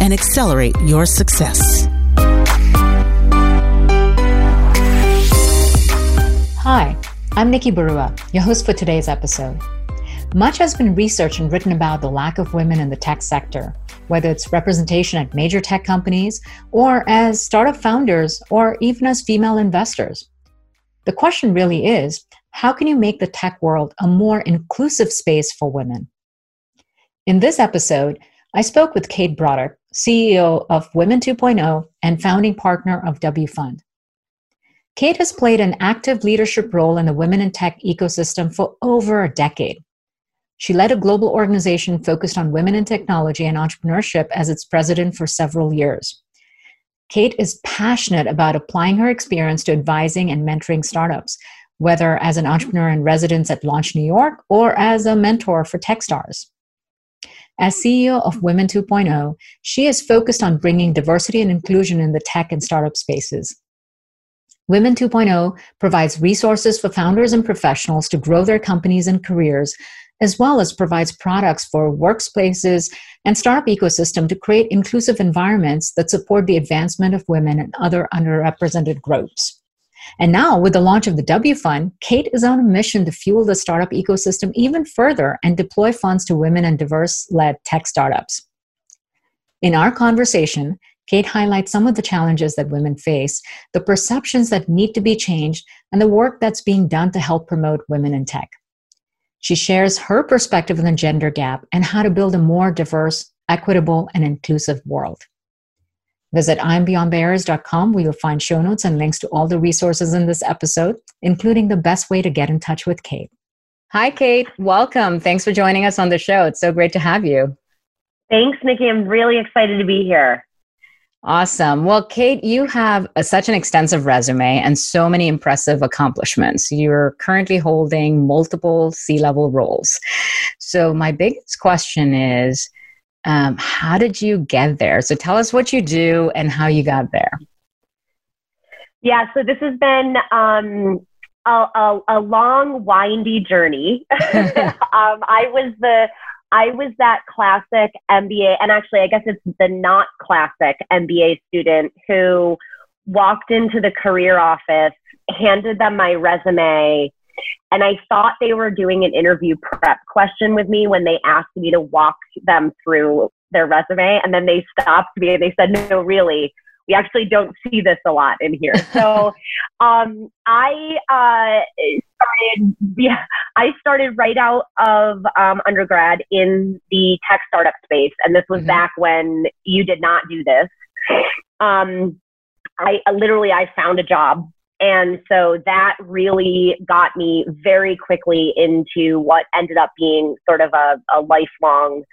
and accelerate your success. Hi, I'm Nikki Barua, your host for today's episode. Much has been researched and written about the lack of women in the tech sector, whether it's representation at major tech companies or as startup founders or even as female investors. The question really is how can you make the tech world a more inclusive space for women? In this episode, I spoke with Kate Brodock, CEO of Women 2.0 and founding partner of W Fund. Kate has played an active leadership role in the women in tech ecosystem for over a decade. She led a global organization focused on women in technology and entrepreneurship as its president for several years. Kate is passionate about applying her experience to advising and mentoring startups, whether as an entrepreneur in residence at Launch New York or as a mentor for Techstars. As CEO of Women 2.0, she is focused on bringing diversity and inclusion in the tech and startup spaces. Women 2.0 provides resources for founders and professionals to grow their companies and careers, as well as provides products for workplaces and startup ecosystem to create inclusive environments that support the advancement of women and other underrepresented groups. And now, with the launch of the W Fund, Kate is on a mission to fuel the startup ecosystem even further and deploy funds to women and diverse led tech startups. In our conversation, Kate highlights some of the challenges that women face, the perceptions that need to be changed, and the work that's being done to help promote women in tech. She shares her perspective on the gender gap and how to build a more diverse, equitable, and inclusive world. Visit I'mBeyondBarriers.com where you'll find show notes and links to all the resources in this episode, including the best way to get in touch with Kate. Hi, Kate. Welcome. Thanks for joining us on the show. It's so great to have you. Thanks, Nikki. I'm really excited to be here. Awesome. Well, Kate, you have a, such an extensive resume and so many impressive accomplishments. You're currently holding multiple C level roles. So, my biggest question is um, how did you get there? So tell us what you do and how you got there. Yeah, so this has been um, a, a, a, long, windy journey. um, I was the I was that classic MBA, and actually, I guess it's the not classic MBA student who walked into the career office, handed them my resume, and I thought they were doing an interview prep question with me when they asked me to walk them through their resume. And then they stopped me and they said, no, really, we actually don't see this a lot in here. So um, I uh, started, yeah, I started right out of um, undergrad in the tech startup space. And this was mm-hmm. back when you did not do this. Um, I literally, I found a job and so that really got me very quickly into what ended up being sort of a, a lifelong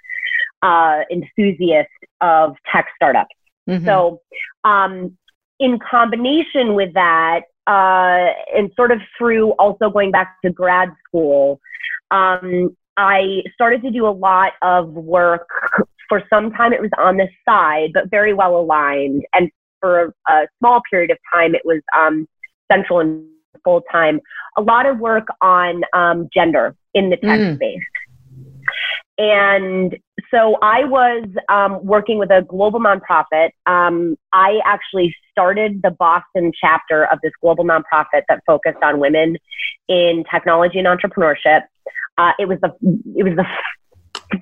uh, enthusiast of tech startups. Mm-hmm. So, um, in combination with that, uh, and sort of through also going back to grad school, um, I started to do a lot of work. For some time, it was on the side, but very well aligned. And for a, a small period of time, it was um, central and full time, a lot of work on um, gender in the tech mm. space. And so I was um, working with a global nonprofit. Um, I actually started the Boston chapter of this global nonprofit that focused on women in technology and entrepreneurship. Uh, it was the it was the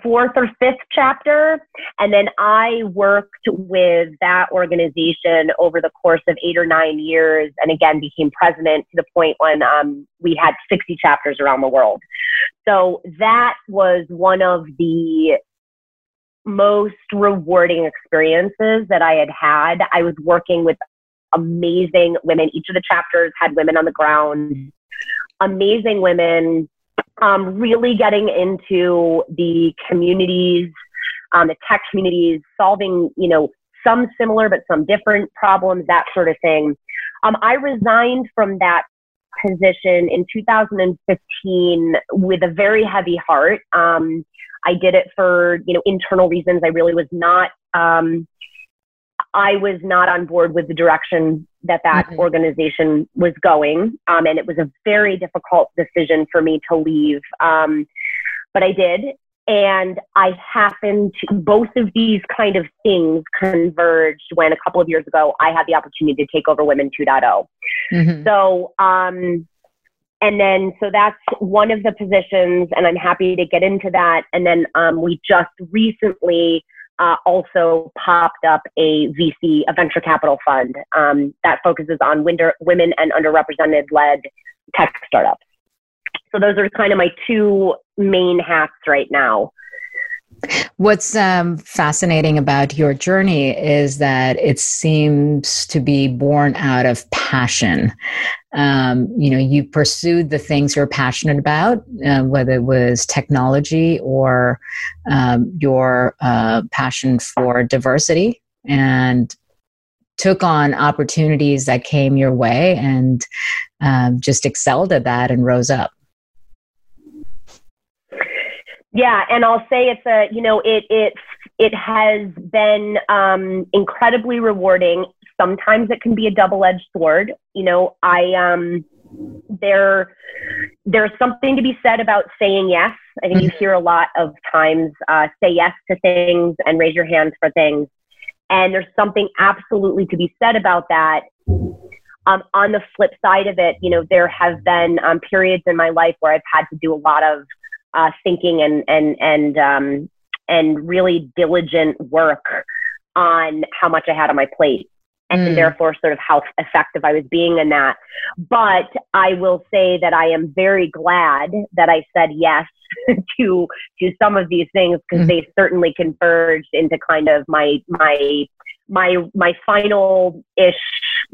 fourth or fifth chapter. And then I worked with that organization over the course of eight or nine years and again became president to the point when um, we had 60 chapters around the world. So that was one of the most rewarding experiences that I had had. I was working with amazing women. Each of the chapters had women on the ground, amazing women um, really getting into the communities, um, the tech communities, solving, you know, some similar but some different problems, that sort of thing. Um, I resigned from that position in 2015 with a very heavy heart. Um, I did it for you know internal reasons. I really was not. Um, I was not on board with the direction that that mm-hmm. organization was going, um, and it was a very difficult decision for me to leave. Um, but I did, and I happened to, both of these kind of things converged when a couple of years ago I had the opportunity to take over Women 2.0. Mm-hmm. So, um, and then, so that's one of the positions, and I'm happy to get into that. And then um, we just recently uh, also popped up a VC, a venture capital fund um, that focuses on women and underrepresented led tech startups. So those are kind of my two main hats right now. What's um, fascinating about your journey is that it seems to be born out of passion. Um, you know, you pursued the things you're passionate about, uh, whether it was technology or um, your uh, passion for diversity, and took on opportunities that came your way and um, just excelled at that and rose up. Yeah, and I'll say it's a you know it it it has been um, incredibly rewarding. Sometimes it can be a double edged sword. You know, I um there there's something to be said about saying yes. I think you mm-hmm. hear a lot of times uh, say yes to things and raise your hands for things, and there's something absolutely to be said about that. Um, on the flip side of it, you know, there have been um, periods in my life where I've had to do a lot of uh, thinking and and and um, and really diligent work on how much I had on my plate and mm. therefore sort of how effective I was being in that. But I will say that I am very glad that I said yes to to some of these things because mm. they certainly converged into kind of my my my my final ish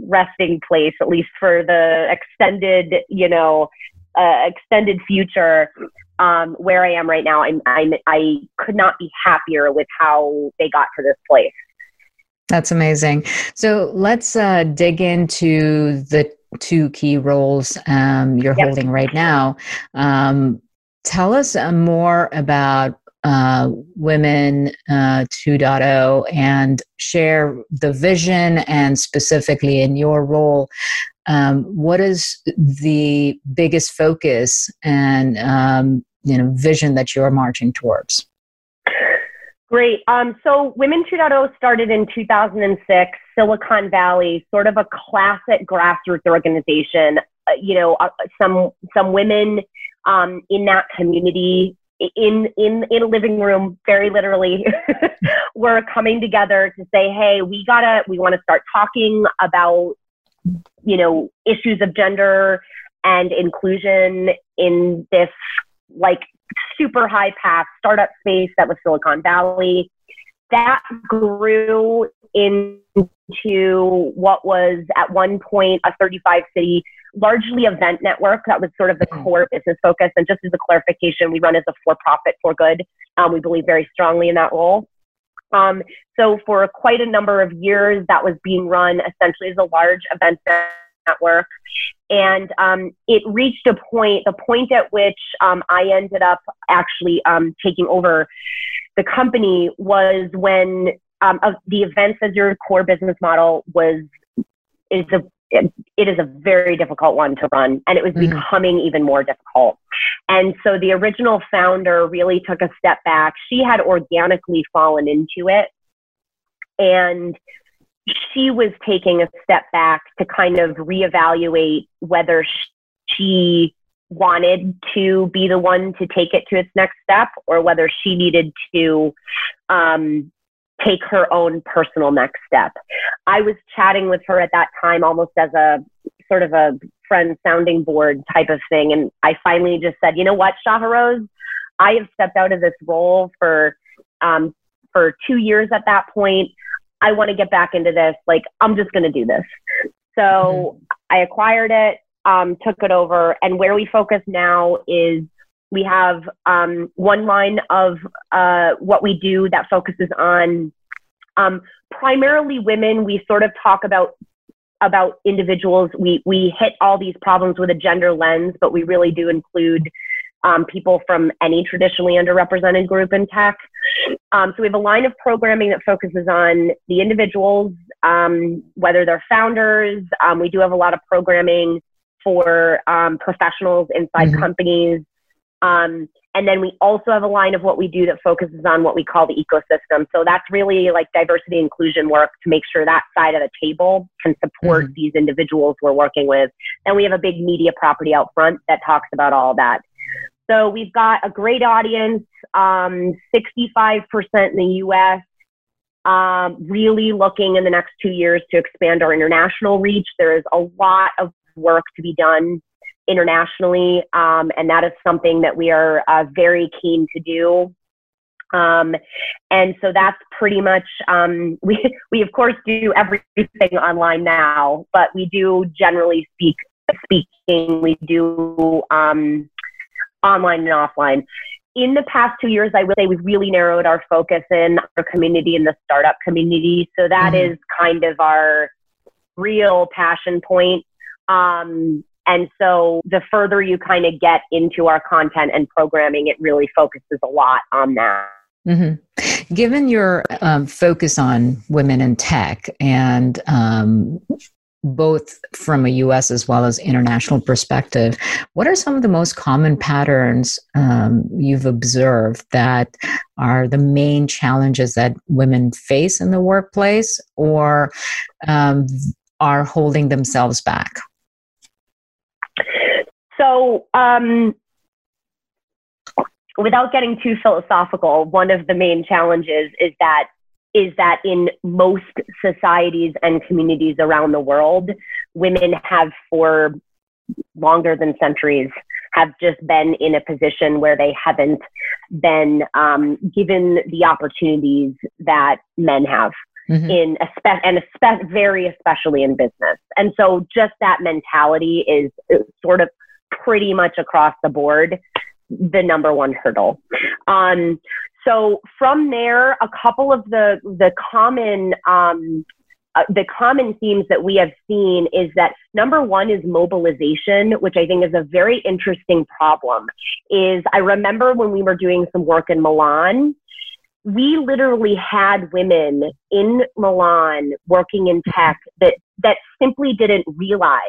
resting place at least for the extended you know uh, extended future um, where I am right now, I'm, I'm, I could not be happier with how they got to this place. That's amazing. So let's uh, dig into the two key roles um, you're yep. holding right now. Um, tell us uh, more about uh, Women uh, 2.0 and share the vision and specifically in your role. Um, what is the biggest focus and um, you know vision that you're marching towards Great. Um, so Women 2.0 started in 2006, Silicon Valley, sort of a classic grassroots organization. Uh, you know, uh, some some women um, in that community in in in a living room, very literally, were coming together to say, "Hey, we gotta, we want to start talking about, you know, issues of gender and inclusion in this like super high path startup space that was Silicon Valley. That grew into what was at one point a 35 city, largely event network. That was sort of the mm-hmm. core business focus. And just as a clarification, we run as a for profit for good. Um, we believe very strongly in that role. Um, so for quite a number of years, that was being run essentially as a large event network. And um, it reached a point, the point at which um, I ended up actually um, taking over the company was when um, the events as your core business model was is a it is a very difficult one to run and it was mm-hmm. becoming even more difficult and so the original founder really took a step back she had organically fallen into it and she was taking a step back to kind of reevaluate whether she wanted to be the one to take it to its next step or whether she needed to um, take her own personal next step. I was chatting with her at that time almost as a sort of a friend sounding board type of thing. And I finally just said, you know what, Shaherose, I have stepped out of this role for um, for two years at that point. I want to get back into this. Like, I'm just going to do this. So mm-hmm. I acquired it, um, took it over, and where we focus now is we have um, one line of uh, what we do that focuses on Um, primarily women, we sort of talk about about individuals. We we hit all these problems with a gender lens, but we really do include um, people from any traditionally underrepresented group in tech. Um, so we have a line of programming that focuses on the individuals, um, whether they're founders. Um, we do have a lot of programming for um, professionals inside mm-hmm. companies. Um, and then we also have a line of what we do that focuses on what we call the ecosystem. So that's really like diversity inclusion work to make sure that side of the table can support mm-hmm. these individuals we're working with. And we have a big media property out front that talks about all that. So we've got a great audience, um, 65% in the US, um, really looking in the next two years to expand our international reach. There is a lot of work to be done internationally, um, and that is something that we are uh, very keen to do. Um, and so that's pretty much um, we we of course do everything online now, but we do generally speak speaking we do um, online and offline. In the past two years, I would say we've really narrowed our focus in our community in the startup community. So that mm-hmm. is kind of our real passion point. Um, and so the further you kind of get into our content and programming, it really focuses a lot on that. Mm-hmm. Given your um, focus on women in tech and um, both from a US as well as international perspective, what are some of the most common patterns um, you've observed that are the main challenges that women face in the workplace or um, are holding themselves back? So, um, without getting too philosophical, one of the main challenges is that is that in most societies and communities around the world, women have for longer than centuries have just been in a position where they haven't been um, given the opportunities that men have. Mm-hmm. in a spe- and very especially in business. And so just that mentality is sort of pretty much across the board the number one hurdle. Um, so from there, a couple of the the common um, uh, the common themes that we have seen is that number one is mobilization, which I think is a very interesting problem. Is I remember when we were doing some work in Milan, we literally had women in Milan working in tech that that simply didn't realize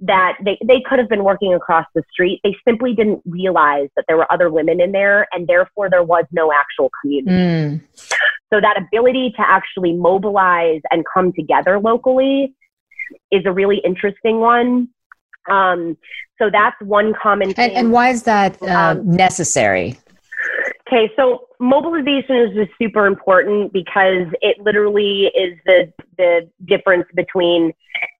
that they, they could have been working across the street. They simply didn't realize that there were other women in there, and therefore there was no actual community. Mm. So that ability to actually mobilize and come together locally is a really interesting one. Um, so that's one common thing. And, and why is that uh, um, necessary? Okay, so mobilization is just super important because it literally is the the difference between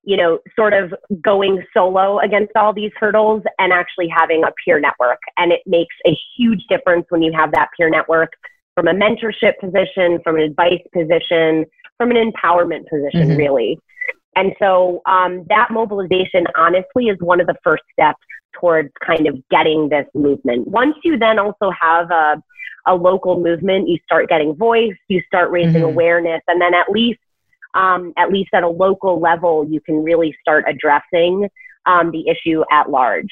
you know, sort of going solo against all these hurdles and actually having a peer network. And it makes a huge difference when you have that peer network from a mentorship position, from an advice position, from an empowerment position, mm-hmm. really. And so um, that mobilization, honestly, is one of the first steps towards kind of getting this movement. Once you then also have a, a local movement, you start getting voice, you start raising mm-hmm. awareness, and then at least um, at least at a local level, you can really start addressing um, the issue at large.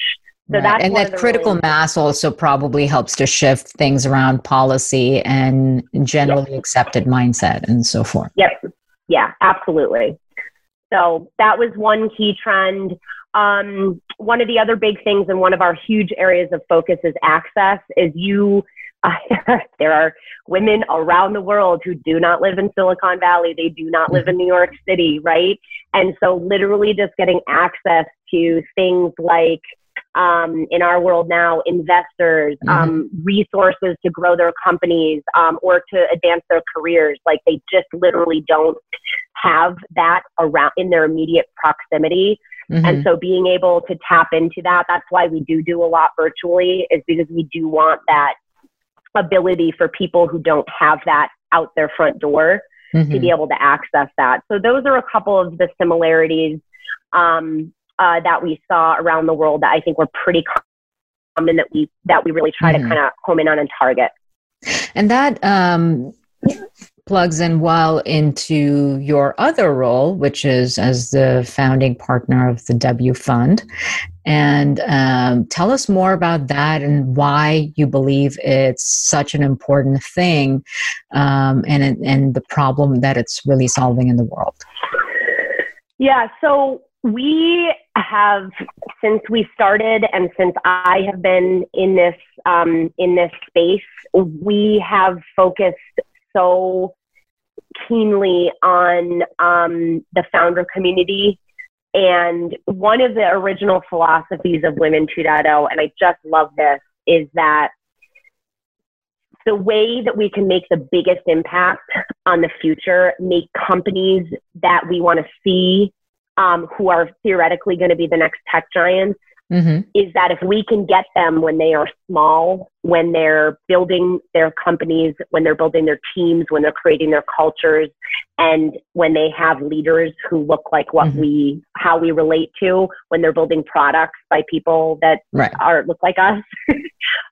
So right. and that critical really mass also probably helps to shift things around policy and generally yep. accepted mindset and so forth. Yep. Yeah, absolutely. So that was one key trend. Um, one of the other big things and one of our huge areas of focus is access. Is you there are women around the world who do not live in Silicon Valley. They do not live in New York City, right? And so, literally, just getting access to things like um, in our world now, investors, mm-hmm. um, resources to grow their companies um, or to advance their careers. Like they just literally don't have that around in their immediate proximity. Mm-hmm. And so being able to tap into that, that's why we do do a lot virtually is because we do want that ability for people who don't have that out their front door mm-hmm. to be able to access that. So those are a couple of the similarities um, uh, that we saw around the world that I think were pretty common that we that we really try mm-hmm. to kind of home in on and target. And that um, plugs in well into your other role, which is as the founding partner of the W Fund. And um, tell us more about that and why you believe it's such an important thing um, and, and the problem that it's really solving in the world. Yeah, so we have since we started and since I have been in this um, in this space, we have focused so keenly on um, the founder community. And one of the original philosophies of Women 2.0, and I just love this, is that the way that we can make the biggest impact on the future, make companies that we want to see um, who are theoretically going to be the next tech giants mm-hmm. is that if we can get them when they are small, when they're building their companies, when they're building their teams, when they're creating their cultures, and when they have leaders who look like what mm-hmm. we, how we relate to, when they're building products by people that right. are look like us.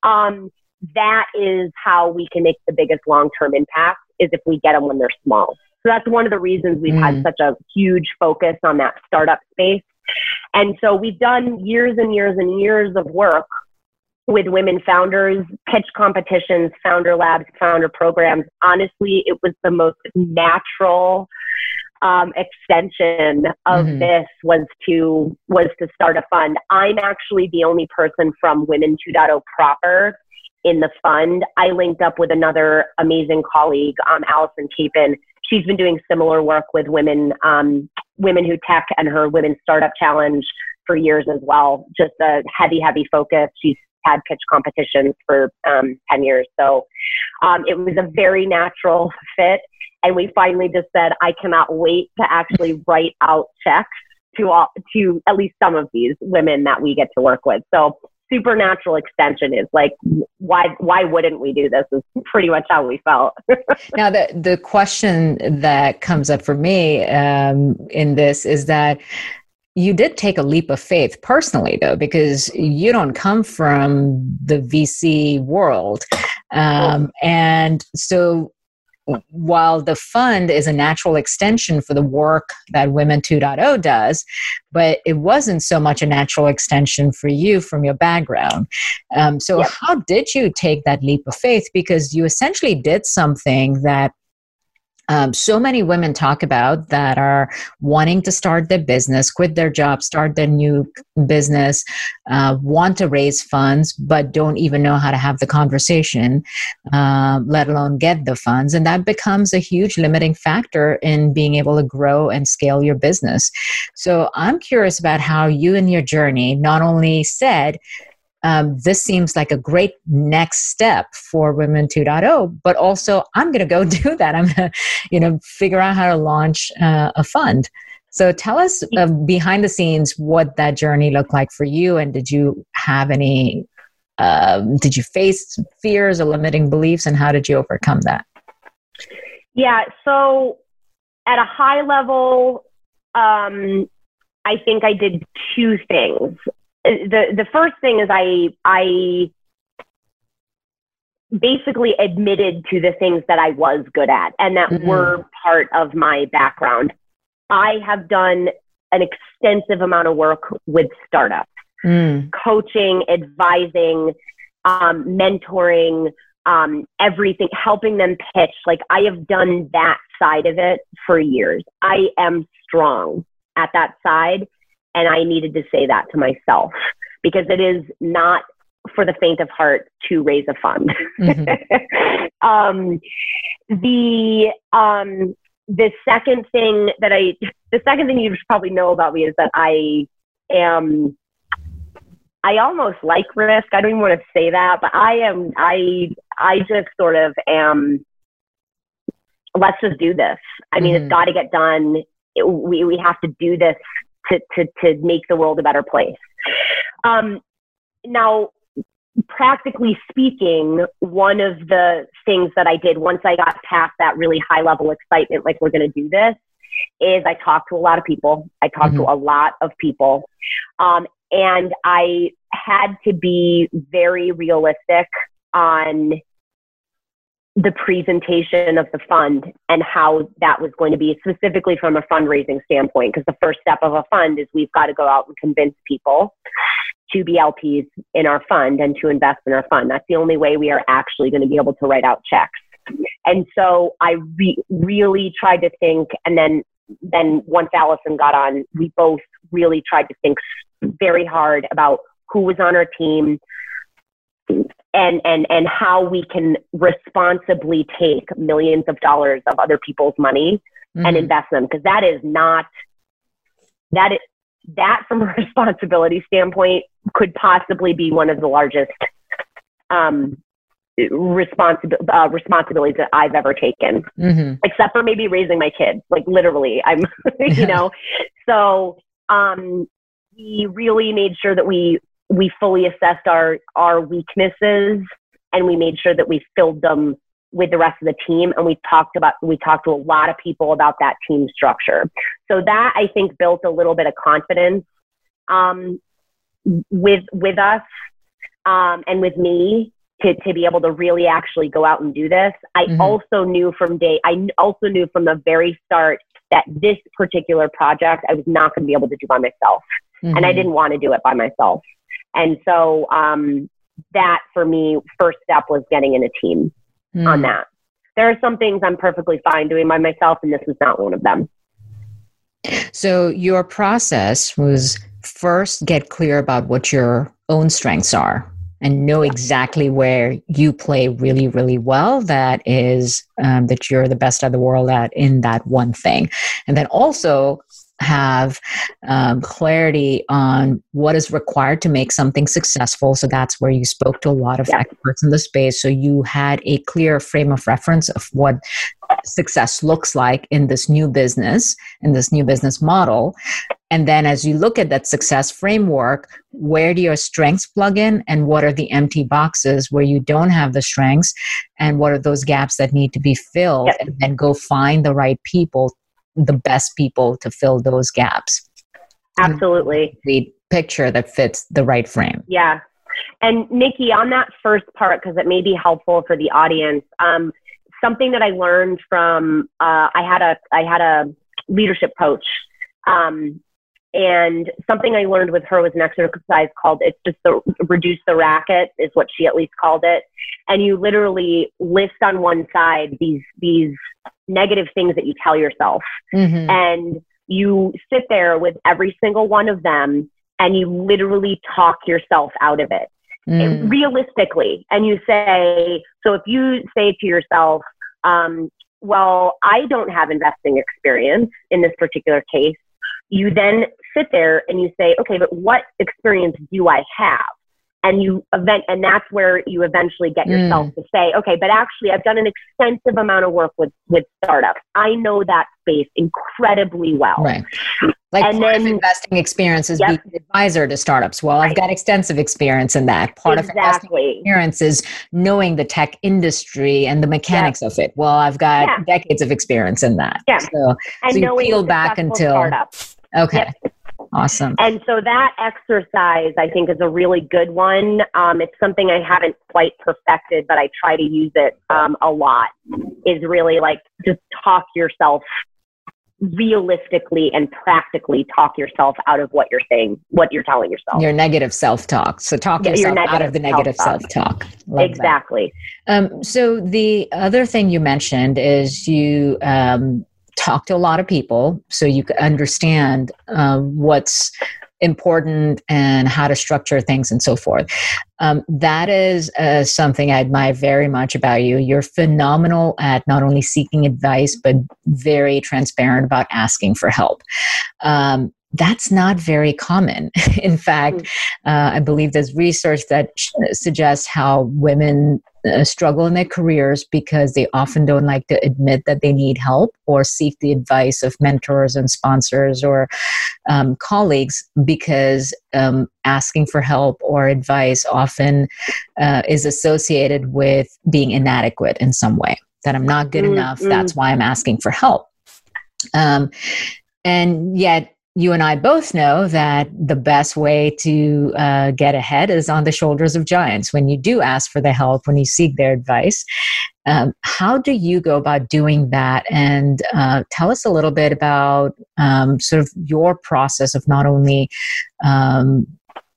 um, that is how we can make the biggest long-term impact is if we get them when they're small. So that's one of the reasons we've mm. had such a huge focus on that startup space. And so we've done years and years and years of work with women founders, pitch competitions, founder labs, founder programs. Honestly, it was the most natural um, extension of mm-hmm. this was to was to start a fund. I'm actually the only person from Women 2.0 proper in the fund. I linked up with another amazing colleague, um, Allyson Kapin, she's been doing similar work with women, um, women who tech and her women startup challenge for years as well. Just a heavy, heavy focus. She's had pitch competitions for um, 10 years. So um, it was a very natural fit. And we finally just said, I cannot wait to actually write out checks to all, to at least some of these women that we get to work with. So supernatural extension is like why why wouldn't we do this is pretty much how we felt. Now the the question that comes up for me um, in this is that you did take a leap of faith personally though because you don't come from the vc world. Um, and so while the fund is a natural extension for the work that Women 2.0 does, but it wasn't so much a natural extension for you from your background. Um, so, yep. how did you take that leap of faith? Because you essentially did something that um, so many women talk about that are wanting to start their business, quit their job, start their new business, uh, want to raise funds, but don't even know how to have the conversation, uh, let alone get the funds. And that becomes a huge limiting factor in being able to grow and scale your business. So I'm curious about how you and your journey not only said, um, this seems like a great next step for Women 2.0. But also, I'm going to go do that. I'm going to, you know, figure out how to launch uh, a fund. So tell us uh, behind the scenes what that journey looked like for you, and did you have any? Um, did you face fears or limiting beliefs, and how did you overcome that? Yeah. So at a high level, um, I think I did two things the the first thing is I I basically admitted to the things that I was good at and that mm-hmm. were part of my background. I have done an extensive amount of work with startups, mm. coaching, advising, um, mentoring, um, everything, helping them pitch. Like I have done that side of it for years. I am strong at that side. And I needed to say that to myself because it is not for the faint of heart to raise a fund. Mm-hmm. um, the um, the second thing that I the second thing you should probably know about me is that I am I almost like risk. I don't even want to say that, but I am I I just sort of am let's just do this. I mean, mm-hmm. it's got to get done. It, we we have to do this to, to, to make the world a better place. Um, now, practically speaking, one of the things that I did once I got past that really high level excitement, like we're going to do this, is I talked to a lot of people. I talked mm-hmm. to a lot of people. Um, and I had to be very realistic on the presentation of the fund and how that was going to be specifically from a fundraising standpoint. Because the first step of a fund is we've got to go out and convince people to be LPs in our fund and to invest in our fund. That's the only way we are actually going to be able to write out checks. And so I re- really tried to think, and then then once Allyson got on, we both really tried to think very hard about who was on our team and and and how we can responsibly take millions of dollars of other people's money mm-hmm. and invest them because that is not that is that from a responsibility standpoint could possibly be one of the largest um, responsibility uh, responsibilities that I've ever taken, mm-hmm. except for maybe raising my kids. Like literally, I'm, you know. so um, we really made sure that we we fully assessed our our weaknesses and we made sure that we filled them with the rest of the team and we talked about we talked to a lot of people about that team structure so that i think built a little bit of confidence um, with with us um, and with me to, to be able to really actually go out and do this. I mm-hmm. also knew from day, I also knew from the very start that this particular project I was not going to be able to do by myself. Mm-hmm. And I mm-hmm. didn't want to do it by myself. And so um, that for me, first step was getting in a team mm. on that. There are some things I'm perfectly fine doing by myself, and this was not one of them. So your process was first get clear about what your own strengths are and know exactly where you play really, really well. That is, um, that you're the best of the world at in that one thing. And then also have um, clarity on what is required to make something successful. So that's where you spoke to a lot of yeah. experts in the space. So you had a clear frame of reference of what success looks like in this new business, in this new business model. And then as you look at that success framework, where do your strengths plug in and what are the empty boxes where you don't have the strengths and what are those gaps that need to be filled yep. and then go find the right people the best people to fill those gaps. Absolutely. The picture that fits the right frame. Yeah. And Nikki, on that first part, because it may be helpful for the audience, um, something that I learned from uh, I had a I had a leadership coach, um, and something I learned with her was an exercise called it's just the reduce the racket is what she at least called it, and you literally list on one side these these negative things that you tell yourself. Mm-hmm. And you sit there with every single one of them and you literally talk yourself out of it. Mm. realistically. And you say, so if you say to yourself, um, well, I don't have investing experience in this particular case, you then sit there and you say, okay, but what experience do I have? And you event and that's where you eventually get yourself mm. to say okay but actually i've done an extensive amount of work with with startups i know that space incredibly well right like and part then, of investing experience is yep. being an advisor to startups well right. i've got extensive experience in that part exactly. of experience is knowing the tech industry and the mechanics of it well i've got yeah. decades of experience in that yeah. so, and so you peel back until startups. okay yep. Awesome. And so that exercise, I think, is a really good one. Um, it's something I haven't quite perfected, but I try to use it um, a lot. Is really like just talk yourself realistically and practically talk yourself out of what you're saying, what you're telling yourself. Your negative self talk. So talk yeah, yourself out of the negative self talk. Exactly. Um, so the other thing you mentioned is you um, talk to a lot of people so you can understand um, what's important and how to structure things and so forth. Um, that is uh, something I admire very much about you. You're phenomenal at not only seeking advice, but very transparent about asking for help. Um, that's not very common. In fact, mm. uh, I believe there's research that sh- suggests how women uh, struggle in their careers because they often don't like to admit that they need help or seek the advice of mentors and sponsors or um, colleagues because um, asking for help or advice often uh, is associated with being inadequate in some way. That I'm not good mm-hmm. enough. That's why I'm asking for help. Um, and yet, you and I both know that the best way to uh, get ahead is on the shoulders of giants. When you do ask for the help, when you seek their advice, Um, how do you go about doing that? And uh, tell us a little bit about um, sort of your process of not only um,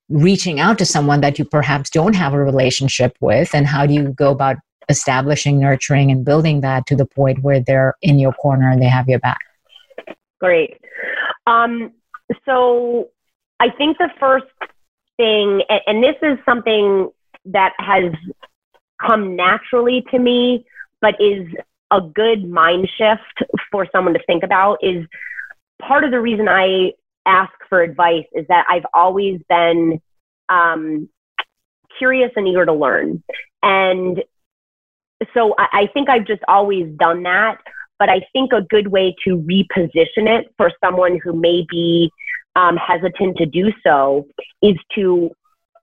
reaching out to someone that you perhaps don't have a relationship with, and how do you go about establishing, nurturing, and building that to the point where they're in your corner and they have your back? Great. Um, so I think the first thing, and this is something that has come naturally to me, but is a good mind shift for someone to think about is part of the reason I ask for advice is that I've always been um, curious and eager to learn. And so I, I think I've just always done that. But I think a good way to reposition it for someone who may be um, hesitant to do so is to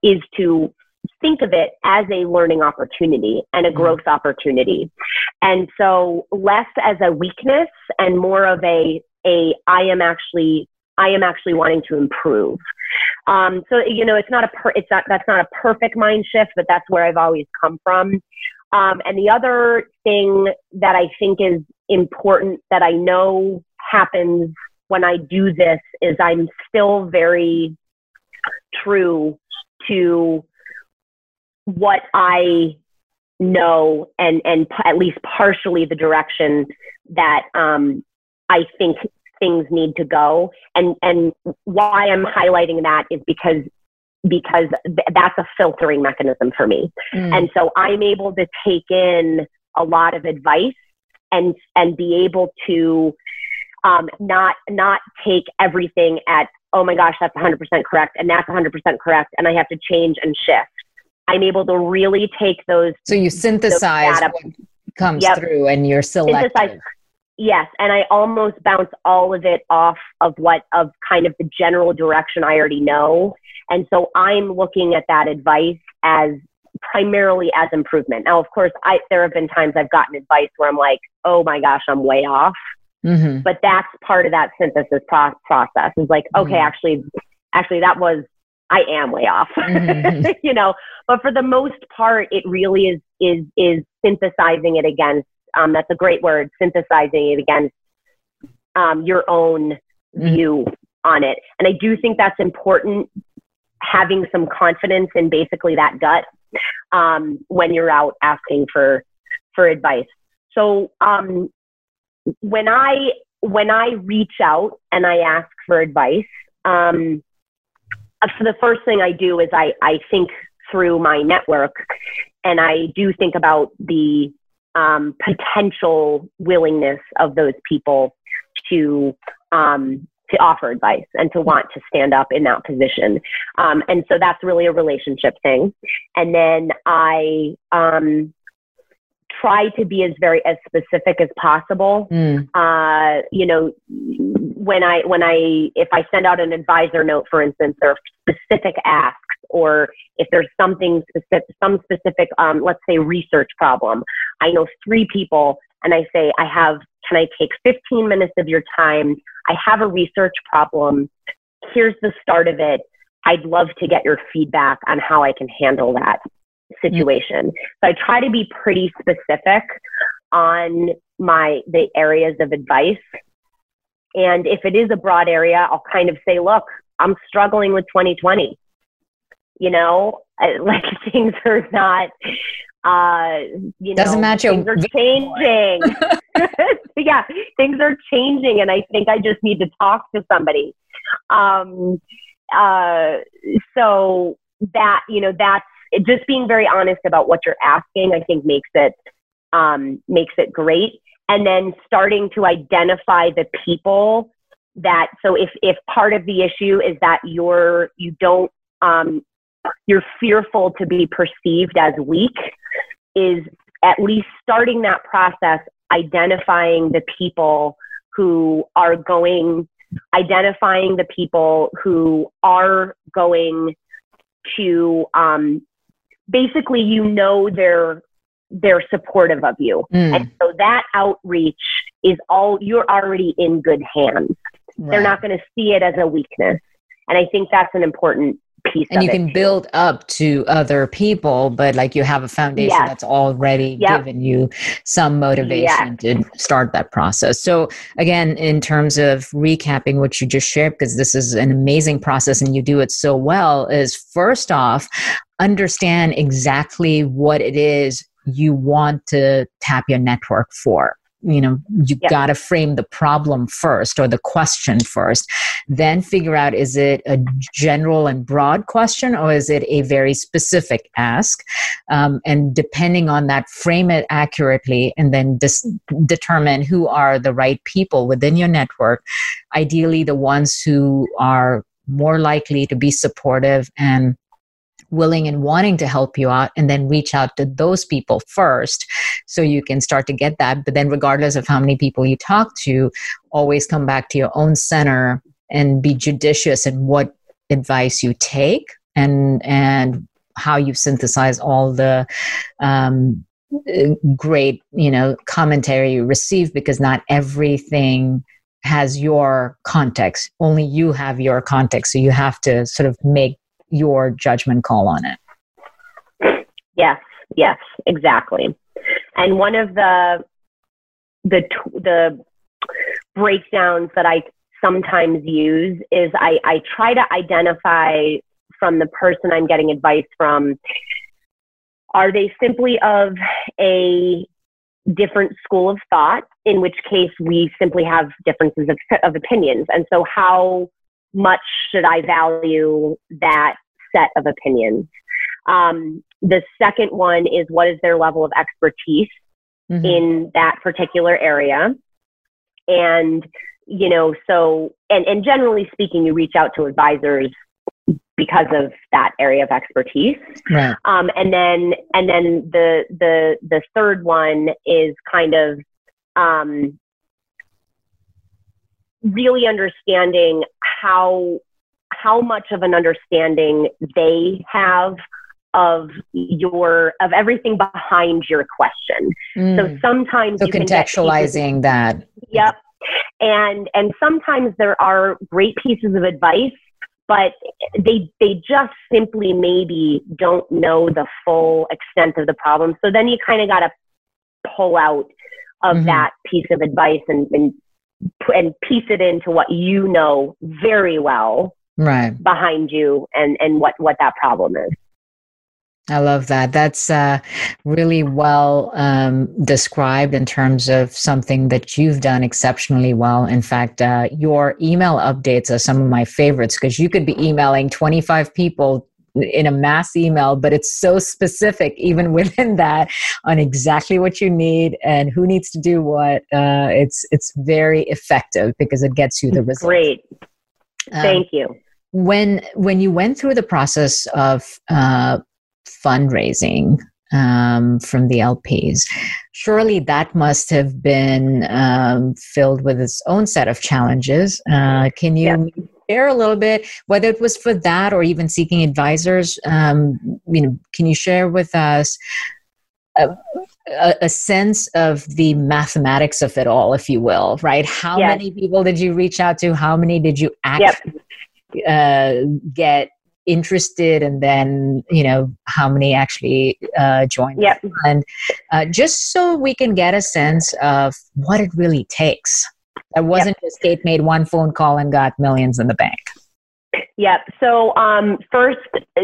is to think of it as a learning opportunity and a mm-hmm. growth opportunity. And so less as a weakness and more of a a I am actually I am actually wanting to improve. Um, so you know, it's not a per, it's not that's not a perfect mind shift, but that's where I've always come from. Um, and the other thing that I think is important that I know happens when I do this is I'm still very true to what I know and and p- at least partially the direction that um, I think things need to go. And and why I'm highlighting that is because because th- that's a filtering mechanism for me. Mm. And so I'm able to take in a lot of advice and and be able to um, not not take everything at oh my gosh that's 100% correct and that's 100% correct and I have to change and shift. I'm able to really take those. So you synthesize what comes yep. through and you're selective. Synthesize. Yes, and I almost bounce all of it off of what of kind of the general direction I already know. And so I'm looking at that advice as primarily as improvement. Now, of course, I there have been times I've gotten advice where I'm like, "Oh my gosh, I'm way off." Mm-hmm. But that's part of that synthesis pro- process. Is like, okay, mm-hmm. actually, actually, that was I am way off, mm-hmm. you know. But for the most part, it really is is is synthesizing it against. Um, that's a great word, synthesizing it against um, your own mm-hmm. view on it. And I do think that's important. Having some confidence in basically that gut um, when you're out asking for for advice. So um, when I when I reach out and I ask for advice, um, uh, so the first thing I do is I, I think through my network and I do think about the um, potential willingness of those people to um, to offer advice and to want to stand up in that position. Um, and so that's really a relationship thing. And then I um, try to be as very as specific as possible. Mm. Uh, you know, when I when I if I send out an advisor note, for instance, there are specific asks, or if there's something specific, some specific, um, let's say research problem. I know three people, and I say I have. Can I take 15 minutes of your time? I have a research problem. Here's the start of it. I'd love to get your feedback on how I can handle that situation. So I try to be pretty specific on my the areas of advice. And if it is a broad area, I'll kind of say, look, I'm struggling with 2020. You know, like things are not uh you doesn't know match things are changing. yeah things are changing and i think i just need to talk to somebody. Um uh so that you know that's just being very honest about what you're asking, I think makes it um, makes it great. And then starting to identify the people that so if if part of the issue is that you're you don't um, you're fearful to be perceived as weak is at least starting that process identifying the people who are going identifying the people who are going to um, basically you know they're they're supportive of you mm. and so that outreach is all you're already in good hands right. they're not going to see it as a weakness and i think that's an important piece and you can build up to other people but like you have a foundation yes. that's already yep. given you some motivation yes. to start that process so again in terms of recapping what you just shared because this is an amazing process and you do it so well is first off understand exactly what it is you want to tap your network for you know you yep. got to frame the problem first or the question first then figure out is it a general and broad question or is it a very specific ask um, and depending on that frame it accurately and then dis- determine who are the right people within your network ideally the ones who are more likely to be supportive and willing and wanting to help you out and then reach out to those people first so you can start to get that. But then regardless of how many people you talk to always come back to your own center and be judicious in what advice you take and and how you synthesize all the um, great you know commentary you receive because not everything has your context. Only you have your context. So you have to sort of make your judgment call on it. Yes, yes, exactly. And one of the the the breakdowns that I sometimes use is I, I try to identify from the person I'm getting advice from are they simply of a different school of thought, in which case we simply have differences of, of opinions. And so, how much should I value that set of opinions. Um, the second one is what is their level of expertise mm-hmm. in that particular area. And, you know, so, and, and generally speaking, you reach out to advisors because of that area of expertise. Right. Um, and then, and then the, the, the third one is kind of, um, really understanding how how much of an understanding they have of your of everything behind your question. Mm. So sometimes so contextualizing that. Yep. And and sometimes there are great pieces of advice, but they they just simply maybe don't know the full extent of the problem. So then you kind of got to pull out of mm-hmm. that piece of advice and, and and piece it into what you know very well right behind you and and what what that problem is I love that. That's uh, really well um, described in terms of something that you've done exceptionally well. In fact, uh, your email updates are some of my favorites because you could be emailing 25 people in a mass email, but it's so specific, even within that, on exactly what you need and who needs to do what. Uh, it's it's very effective because it gets you the result. Great. Um, Thank you when when you went through the process of uh, fundraising um, from the LPs, surely that must have been um, filled with its own set of challenges. Uh, can you yeah. Share a little bit, whether it was for that or even seeking advisors? Um, you know, can you share with us? A, a, sense of the mathematics of it all, if you will, right? How yes. many people did you reach out to? How many did you actually yep uh, get interested and then you know how many actually uh, join yep. and uh, just so we can get a sense of what it really takes it wasn't yep. just kate made one phone call and got millions in the bank Yep. So um, first,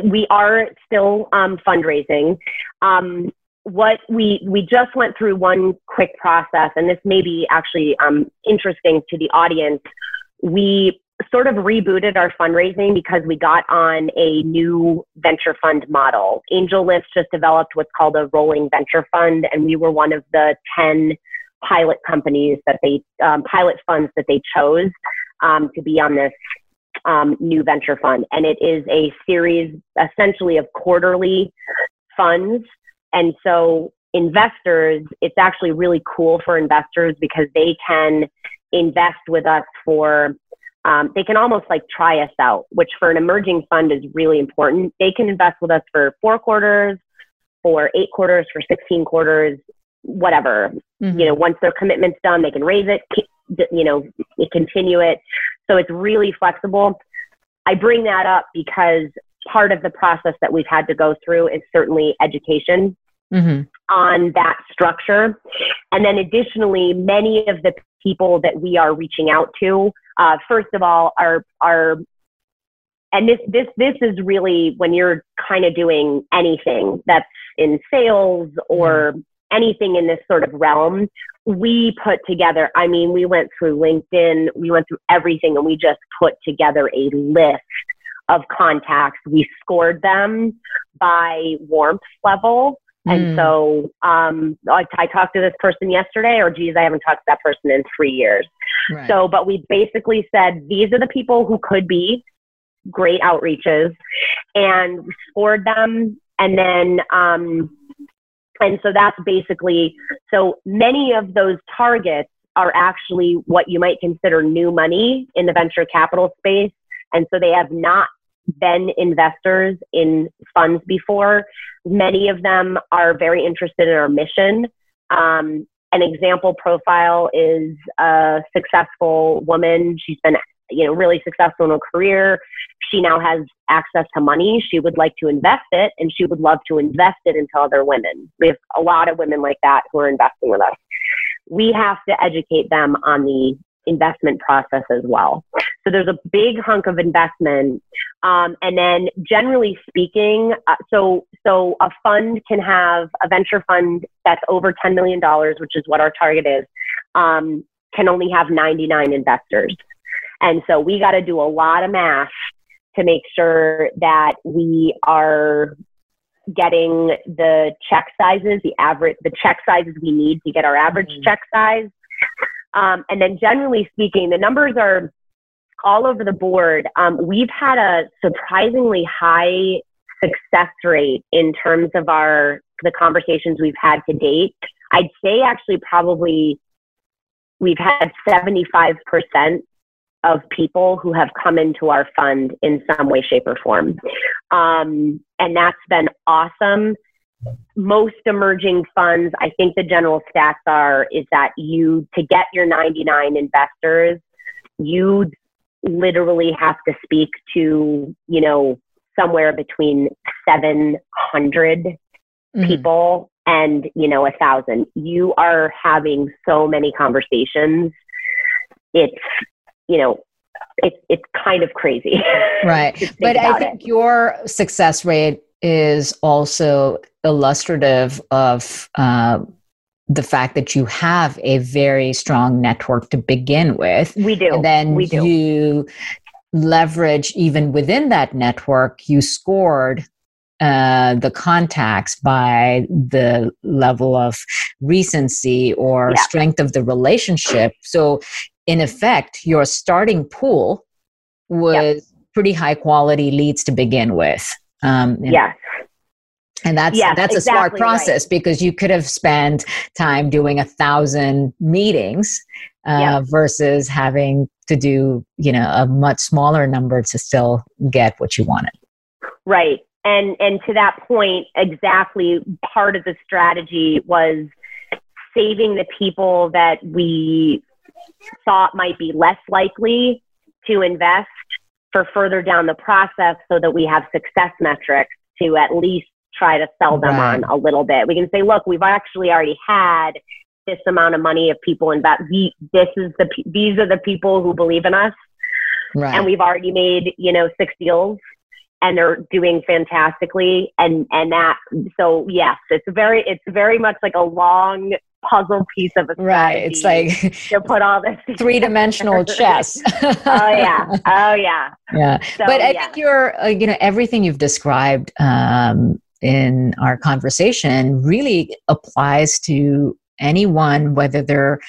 we are still um, fundraising. Um, what we we just went through one quick process, and this may be actually um, interesting to the audience. We sort of rebooted our fundraising because we got on a new venture fund model. AngelList just developed what's called a rolling venture fund, and we were one of the 10 pilot companies that they, um, pilot funds that they chose um, to be on this um, new venture fund. And it is a series essentially of quarterly funds. And so investors, it's actually really cool for investors because they can invest with us for um, they can almost like try us out, which for an emerging fund is really important. They can invest with us for four quarters, for eight quarters, for 16 quarters, whatever. Mm-hmm. You know, once their commitment's done, they can raise it, you know, continue it. So it's really flexible. I bring that up because part of the process that we've had to go through is certainly education mm-hmm. on that structure. And then additionally, many of the people that we are reaching out to, uh, first of all, are, are and this this this is really when you're kind of doing anything that's in sales or mm. Anything in this sort of realm we put together i mean we went through linkedin we went through everything and we just put together a list of contacts we scored them by warmth level and mm. so um, I, I, talked to this person yesterday, or geez, I haven't talked to that person in three years. Right. So, but we basically said these are the people who could be great outreaches and scored them. And then, um, and so that's basically, so many of those targets are actually what you might consider new money in the venture capital space. And so they have not been investors in funds before. Many of them are very interested in our mission. Um, an example profile is a successful woman. She's been you know, really successful in her career. She now has access to money. She would like to invest it and she would love to invest it into other women. We have a lot of women like that who are investing with us. We have to educate them on the investment process as well. So there's a big hunk of investment. Um, and then generally speaking, uh, so, so a fund can have a venture fund that's over $10 million, which is what our target is, um, can only have 99 investors. And so we got to do a lot of math to make sure that we are getting the check sizes, the average, the check sizes we need to get our average mm-hmm. check size. Um, and then generally speaking, the numbers are all over the board. Um, we've had a surprisingly high success rate in terms of our the conversations we've had to date. I'd say actually probably we've had 75% of people who have come into our fund in some way, shape, or form. Um, and that's been awesome. Most emerging funds, I think the general stats are, is that you, to get your 99 investors, you literally have to speak to, you know, somewhere between 700 mm-hmm. people and, you know, a thousand. You are having so many conversations. It's you know, it's it's kind of crazy. Right. but I think it. your success rate is also illustrative of uh, the fact that you have a very strong network to begin with. We do. And then we do. you leverage even within that network, you scored uh, the contacts by the level of recency or yeah. strength of the relationship. So in effect, your starting pool was yep. pretty high quality leads to begin with. Um, yes. And that's yes, that's a smart process right. because you could have spent time doing a thousand meetings uh, versus having to do you know a much smaller number to still get what you wanted. Right, and and to that point, exactly part of the strategy was saving the people that we thought might be less likely to invest for further down the process so that we have success metrics to at least try to sell them right. on a little bit. We can say, look, we've actually already had this amount of money of people invest. This is the these are the people who believe in us, right. and we've already made you know six deals, and they're doing fantastically. And and that so yes, it's very it's very much like a long puzzle piece of a strategy. Right. It's like to put all this three dimensional chess. oh yeah. Oh yeah. Yeah. So, but I yeah. think you're, uh, you know, everything you've described um, in our conversation really applies to anyone, whether they're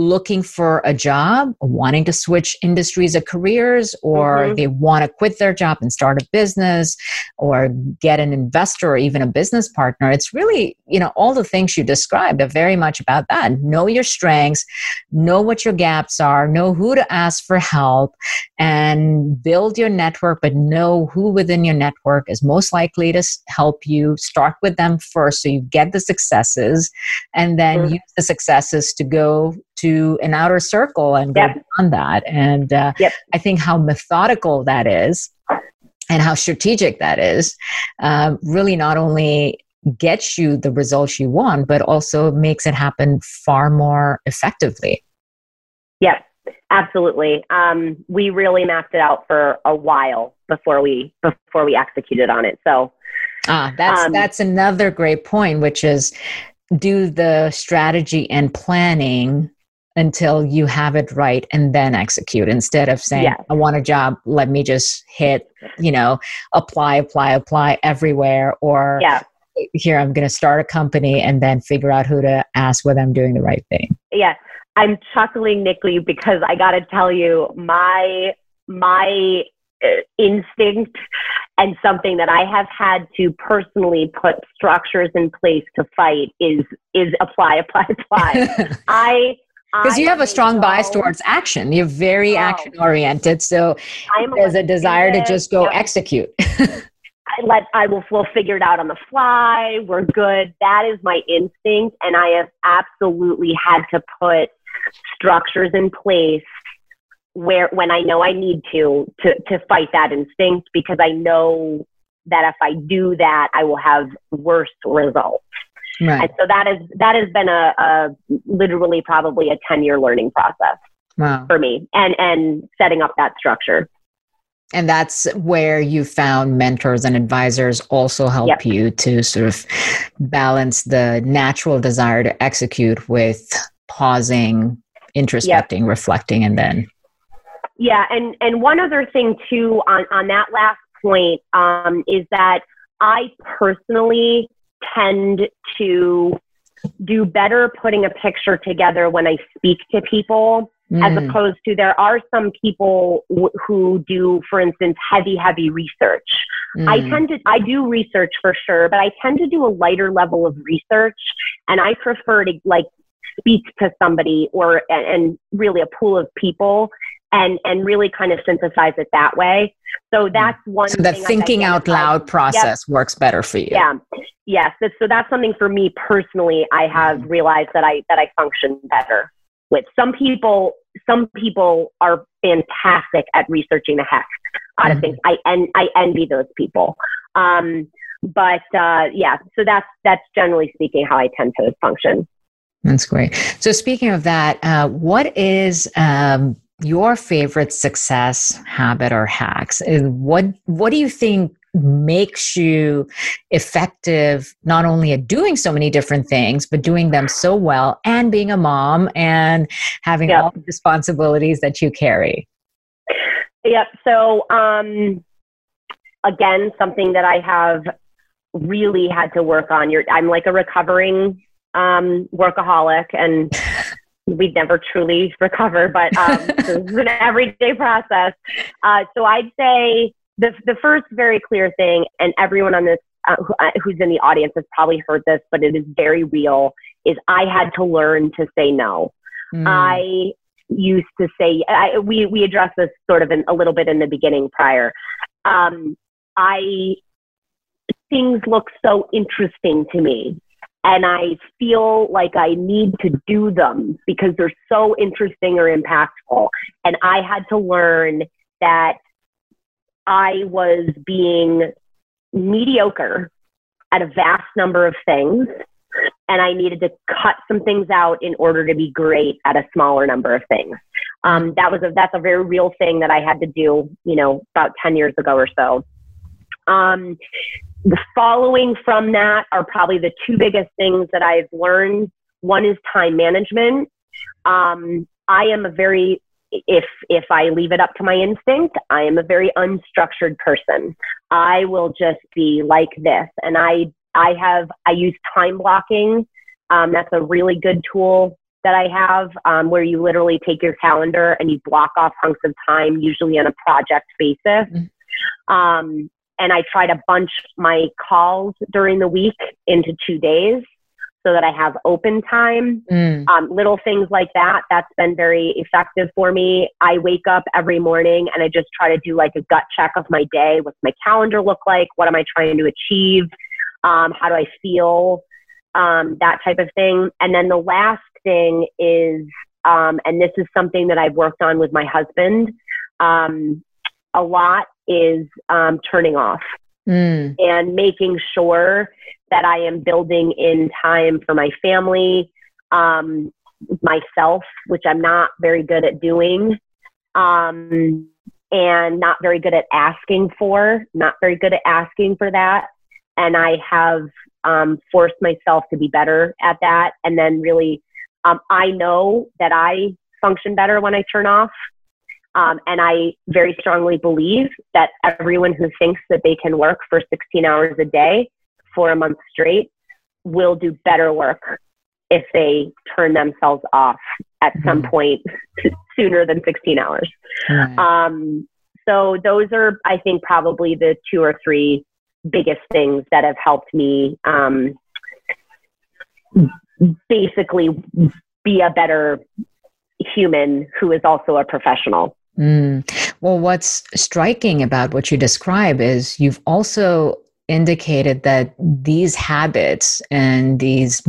looking for a job, wanting to switch industries or careers, or mm-hmm. they want to quit their job and start a business or get an investor or even a business partner. It's really, you know, all the things you described are very much about that. Know your strengths, know what your gaps are, know who to ask for help, and build your network, but know who within your network is most likely to help you. Start with them first so you get the successes, and then mm-hmm. use the successes to go to an outer circle and go yep. beyond that. And uh, yep. I think how methodical that is and how strategic that is um, really not only gets you the results you want, but also makes it happen far more effectively. Yes, absolutely. Um, we really mapped it out for a while before we before we executed on it. So ah, that's um, that's another great point, which is do the strategy and planning until you have it right and then execute instead of saying yes. i want a job let me just hit you know apply apply apply everywhere or yeah. here i'm going to start a company and then figure out who to ask whether i'm doing the right thing yeah i'm chuckling nickly because i got to tell you my my uh, instinct and something that I have had to personally put structures in place to fight is is apply, apply, apply. I because you have a strong bias towards action. You're very oh, action oriented, so there's a desire to just go execute. I let I will we'll figure it out on the fly. We're good. That is my instinct, and I have absolutely had to put structures in place where when I know I need to to to fight that instinct because I know that if I do that, I will have worse results. Right. And so that is that has been a, a literally probably a ten year learning process wow. for me, and and setting up that structure. And that's where you found mentors and advisors also help yep. you to sort of balance the natural desire to execute with pausing, introspecting, yep. reflecting, and then yeah, and and one other thing too on on that last point um, is that I personally tend to do better putting a picture together when I speak to people mm. as opposed to there are some people w- who do, for instance, heavy, heavy research. Mm. I tend to, I do research for sure, but I tend to do a lighter level of research and I prefer to like speak to somebody or, and, and really a pool of people and and really kind of synthesize it that way. So that's one. So the thinking out loud process yep. works better for you. Yeah. Yes. So that's something for me personally. I have hmm. realized that I that I function better with. Some people some people are fantastic at researching the heck out of mm-hmm. things. I en- I envy those people. Um, but uh, yeah, so that's that's generally speaking how I tend to function. That's great. So speaking of that, uh, what is um, your favorite success habit or hacks? What what do you think makes you effective not only at doing so many different things but doing them so well and being a mom and having yep. all the responsibilities that you carry? Yep. So um again something that i have really had to work on. You're, i'm like a recovering um workaholic and we'd never truly recover, but um, it's an everyday process. Uh, so I'd say the, the first very clear thing, and everyone on this uh, who, uh, who's in the audience has probably heard this, but it is very real, is I had to learn to say no. Mm. I used to say, I, we, we addressed this sort of in, a little bit in the beginning prior. Um, I, things look so interesting to me and I feel like I need to do them because they're so interesting or impactful. And I had to learn that I was being mediocre at a vast number of things. And I needed to cut some things out in order to be great at a smaller number of things. Um, that was a, that's a very real thing that I had to do, you know, about 10 years ago or so. Um, the following from that are probably the two biggest things that I've learned. One is time management. Um, I am a very if if I leave it up to my instinct, I am a very unstructured person. I will just be like this, and I I have I use time blocking. Um, that's a really good tool that I have, um, where you literally take your calendar and you block off hunks of time, usually on a project basis. Mm-hmm. Um, and I try to bunch my calls during the week into two days so that I have open time. Mm. Um, little things like that. That's been very effective for me. I wake up every morning and I just try to do like a gut check of my day. What's my calendar look like? What am I trying to achieve? Um, how do I feel? Um, that type of thing. And then the last thing is, um, and this is something that I've worked on with my husband um, a lot, is um, turning off mm. and making sure that I am building in time for my family, um, myself, which I'm not very good at doing, um, and not very good at asking for, not very good at asking for that. And I have um, forced myself to be better at that. And then really, um, I know that I function better when I turn off. Um, and I very strongly believe that everyone who thinks that they can work for 16 hours a day for a month straight will do better work if they turn themselves off at mm-hmm. some point sooner than 16 hours. Right. Um, so those are, I think, probably the two or three biggest things that have helped me um, basically be a better human who is also a professional. Mm. Well, what's striking about what you describe is you've also indicated that these habits and these,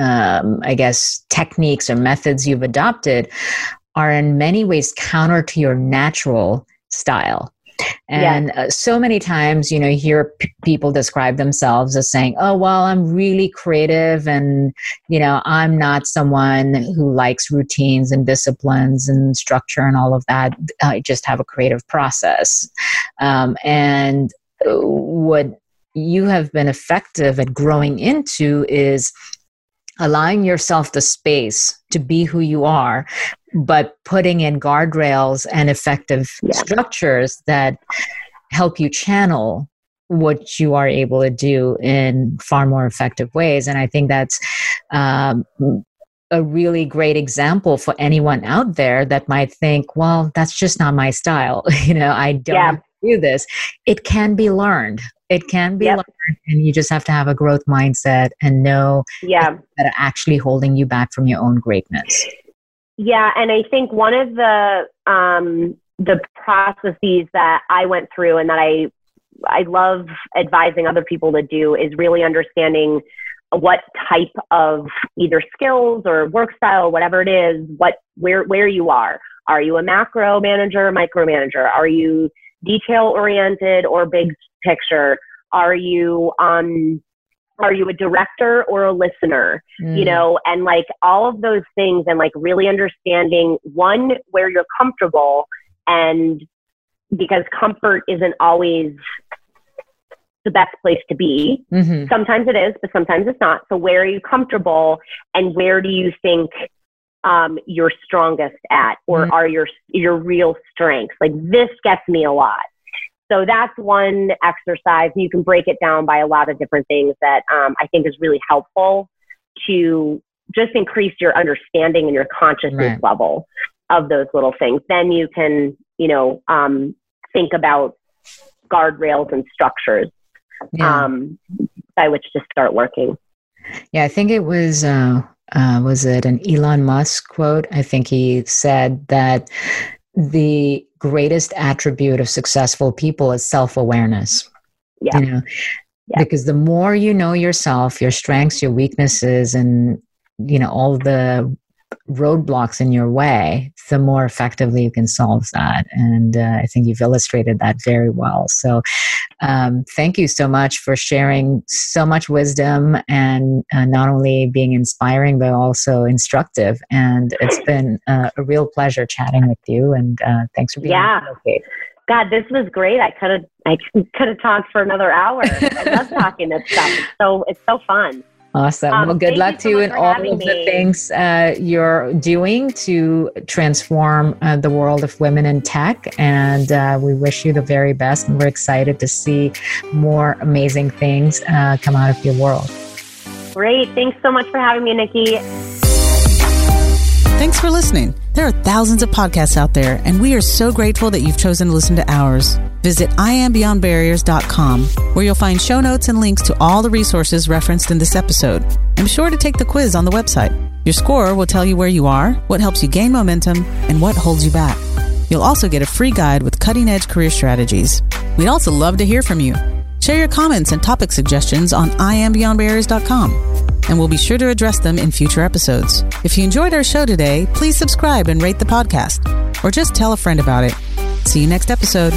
um, I guess, techniques or methods you've adopted are in many ways counter to your natural style. And yeah. uh, so many times, you know, hear p- people describe themselves as saying, oh, well, I'm really creative and, you know, I'm not someone who likes routines and disciplines and structure and all of that. I just have a creative process. Um, and uh, what you have been effective at growing into is allowing yourself the space to be who you are but putting in guardrails and effective yeah. structures that help you channel what you are able to do in far more effective ways. And I think that's um, a really great example for anyone out there that might think, well, that's just not my style. you know, I don't yeah. Do this. It can be learned. It can be yep. learned, and you just have to have a growth mindset and know yeah. that are actually holding you back from your own greatness. Yeah, and I think one of the um, the processes that I went through and that I I love advising other people to do is really understanding what type of either skills or work style, whatever it is, what where where you are. Are you a macro manager, micro manager? Are you detail oriented or big picture? Are you um are you a director or a listener mm. you know and like all of those things and like really understanding one where you're comfortable and because comfort isn't always the best place to be mm-hmm. sometimes it is but sometimes it's not so where are you comfortable and where do you think um, you're strongest at or mm are your your real strengths like this gets me a lot so that's one exercise. You can break it down by a lot of different things that um, I think is really helpful to just increase your understanding and your consciousness right. level of those little things. Then you can, you know, um, think about guardrails and structures yeah. um, by which to start working. Yeah, I think it was. Uh, uh, was it an Elon Musk quote? I think he said that the greatest attribute of successful people is self-awareness yeah. you know yeah. because the more you know yourself your strengths your weaknesses and you know all the roadblocks in your way, the more effectively you can solve that. And uh, I think you've illustrated that very well. So, um, thank you so much for sharing so much wisdom and uh, not only being inspiring, but also instructive. And it's been uh, a real pleasure chatting with you. And uh, thanks for being yeah. here. God, this was great. I could have I could have talked for another hour. I love talking this stuff. It's so it's so fun. Awesome. Um, well, good luck to you in all of me. the things uh, you're doing to transform uh, the world of women in tech. And uh, we wish you the very best. And we're excited to see more amazing things uh, come out of your world. Great. Thanks so much for having me, Nikki. Thanks for listening. There are thousands of podcasts out there, and we are so grateful that you've chosen to listen to ours. Visit iambeyondbarriers.com, where you'll find show notes and links to all the resources referenced in this episode. And be sure to take the quiz on the website. Your score will tell you where you are, what helps you gain momentum, and what holds you back. You'll also get a free guide with cutting edge career strategies. We'd also love to hear from you. Share your comments and topic suggestions on iambeyondbarriers.com and we'll be sure to address them in future episodes. If you enjoyed our show today, please subscribe and rate the podcast, or just tell a friend about it. See you next episode.